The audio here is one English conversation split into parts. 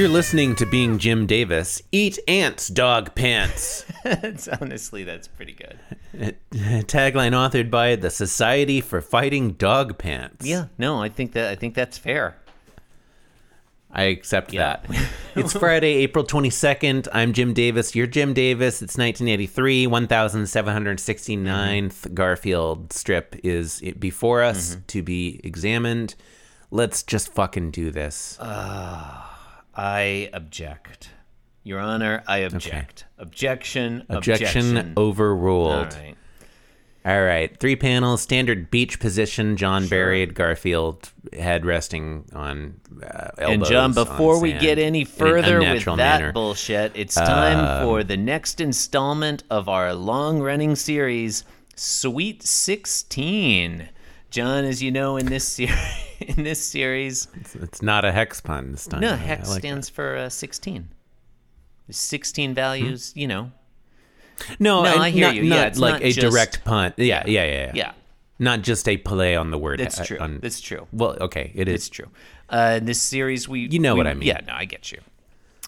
You're listening to Being Jim Davis. Eat ants, dog pants. It's honestly, that's pretty good. Tagline authored by the Society for Fighting Dog Pants. Yeah, no, I think that I think that's fair. I accept Yeah. that. it's Friday, April 22nd. I'm Jim Davis. You're Jim Davis. It's 1983. 1769th mm-hmm. Garfield strip is before us mm-hmm. to be examined. Let's just fucking do this. I object. Your Honor, I object. Objection. Objection, Objection. overruled. All right. All right, three panels, standard beach position. John buried Garfield, head resting on uh, elbows. And John, before we get any an further with that manner. Bullshit, it's time for the next installment of our long-running series, Sweet Sixteen. John, as you know, in this series, in this series, it's not a hex pun this time. no I- hex like stands for uh, sixteen. Sixteen values, you know. No, No, I hear not, you. Yeah, it's like not a just- direct pun. Yeah, yeah, yeah, yeah. Yeah, Not just a play on the word. that's uh, true. on- That's true. well, okay, it is. It's true. Uh, in this series, we You know we- what I mean. Yeah, no, I get you.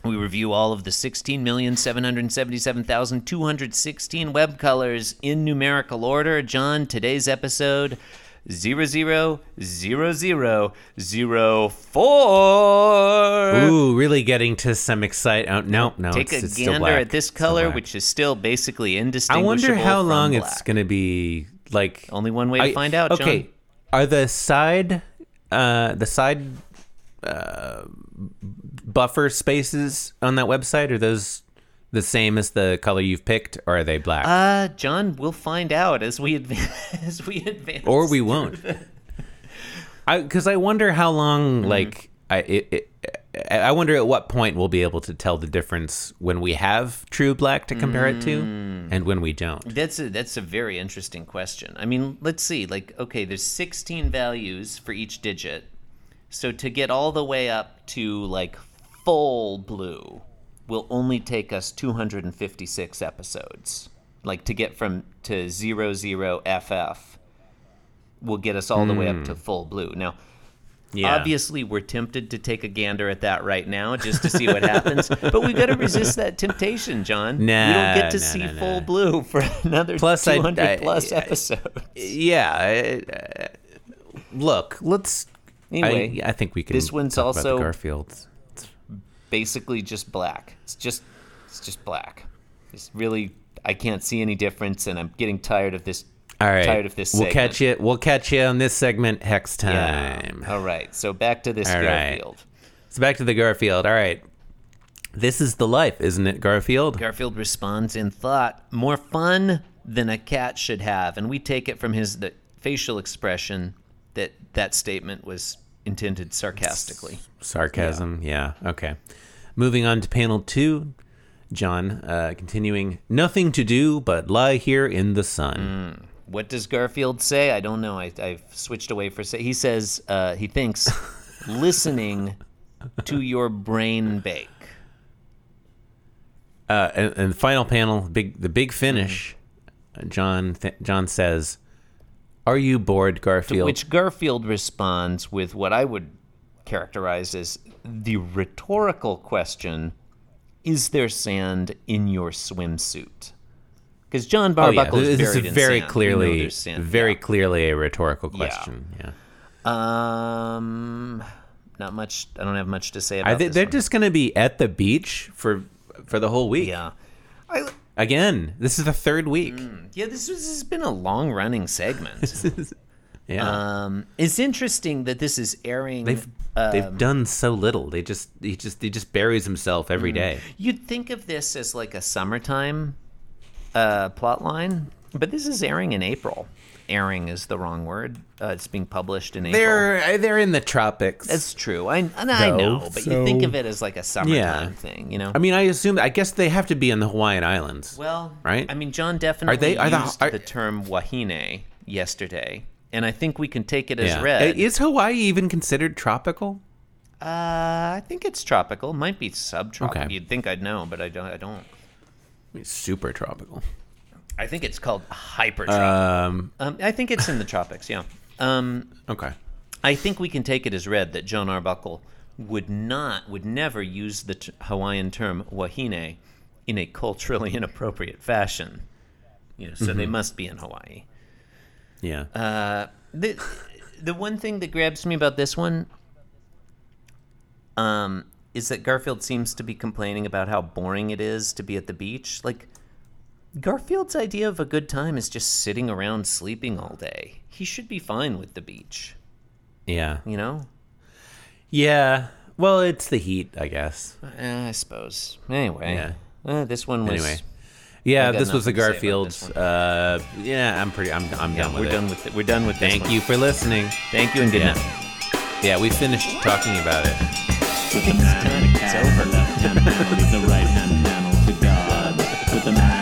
We review all of the 16,777,216 web colors in numerical order. John, today's episode. Zero zero zero zero zero four. Ooh, really getting to some excite. Oh, no, no, Take it's, a it's gander at this color, which is still basically indistinguishable. I wonder how long black. it's going to be. Like Only one way to I- find out. John. Okay, are the side, uh, the side, uh, buffer spaces on that website are those the same as the color you've picked, or are they black? Uh, John, we'll find out as we advance. As we advance. or we won't. I because I wonder how long. Mm-hmm. Like I, it, it, I wonder at what point we'll be able to tell the difference when we have true black to compare it to, Mm. and when we don't. That's a that's a very interesting question. I mean, let's see. Like, okay, there's 16 values for each digit. So to get all the way up to like full blue will only take us 256 episodes. Like to get from to 00FF will get us all the way up to hmm. full blue. Now, Yeah. Obviously, we're tempted to take a gander at that right now just to see what happens, but we've got to resist that temptation, John. we don't get to nah, see nah, nah. full blue for another Plus, I- 200 I- plus I- episodes. Yeah. Look, let's. Anyway, I, think we can. this one's talk about the also- Garfield. Basically just black. It's just, it's just black. It's really, I can't see any difference, and I'm getting tired of this. All right. Tired of this. We'll catch you. We'll catch you on this segment hex time. Yeah. All right. So back to this All right. Garfield. So back to the Garfield. All right. This is the life, isn't it, Garfield? Garfield responds in thought, more fun than a cat should have. And we take it from his the facial expression that that statement was intended sarcastically. Sarcasm. Yeah. Okay. Moving on to panel two. John, uh, continuing. Nothing to do but lie here in the sun. What does Garfield say? I don't know. I, I've switched away for say. He says uh, he thinks listening to your brain bake. Uh, and, and the final panel, big the big finish. John th- John says, "Are you bored, Garfield?" To Which Garfield responds with what I would characterize as the rhetorical question Is there sand in your swimsuit? Because John oh yeah, is this is very sand. We know clearly, sand. very clearly a rhetorical question. Yeah. Yeah. Um, not much. I don't have much to say about I think they're one. just going to be at the beach for for the whole week. Yeah. I, Again, this is the third week. yeah, this, was, this has been a long running segment. yeah. um, it's interesting that this is airing. They've uh, they've done so little. They just he just he just buries himself Mm. every day. You'd think of this as like a summertime uh, plot line, but this is airing in April. Airing is the wrong word. Uh, it's being published in April. They're they're in the tropics. That's true. I and I Though, know, but you think of it as like a summertime Yeah. thing, you know. I mean, I assume. I guess they have to be in the Hawaiian Islands. well, right? I mean, John definitely they- are the- used are- the term wahine yesterday, and I think we can take it as yeah. read. Is Hawaii even considered tropical? uh, I think it's tropical. Might be subtropical. Okay. You'd think I'd know, but I don't. I don't. It's super tropical. I think it's called hypertropical. Um. Um, I think it's in the tropics. Yeah. Um, Okay. I think we can take it as read that Jon Arbuckle would not, would never use the t- Hawaiian term wahine in a culturally inappropriate fashion. You know, so they must be in Hawaii. Yeah. Uh, the the one thing that grabs me about this one um, is that Garfield seems to be complaining about how boring it is to be at the beach. Like Garfield's idea of a good time is just sitting around sleeping all day. He should be fine with the beach, yeah. you know? Yeah. Well, it's the heat, I guess. Eh, I suppose. Anyway, Yeah. uh, this one was. Anyway. Yeah, this was the nothing to say about Garfields. Uh, yeah, I'm pretty. I'm. I'm Yeah, done with we're it. done with it. We're done with this Thank you for listening. Thank you and good Yeah. night. Yeah, we finished talking about it. With the man in the cat in the left hand panel, leave the right hand panel to God. With the man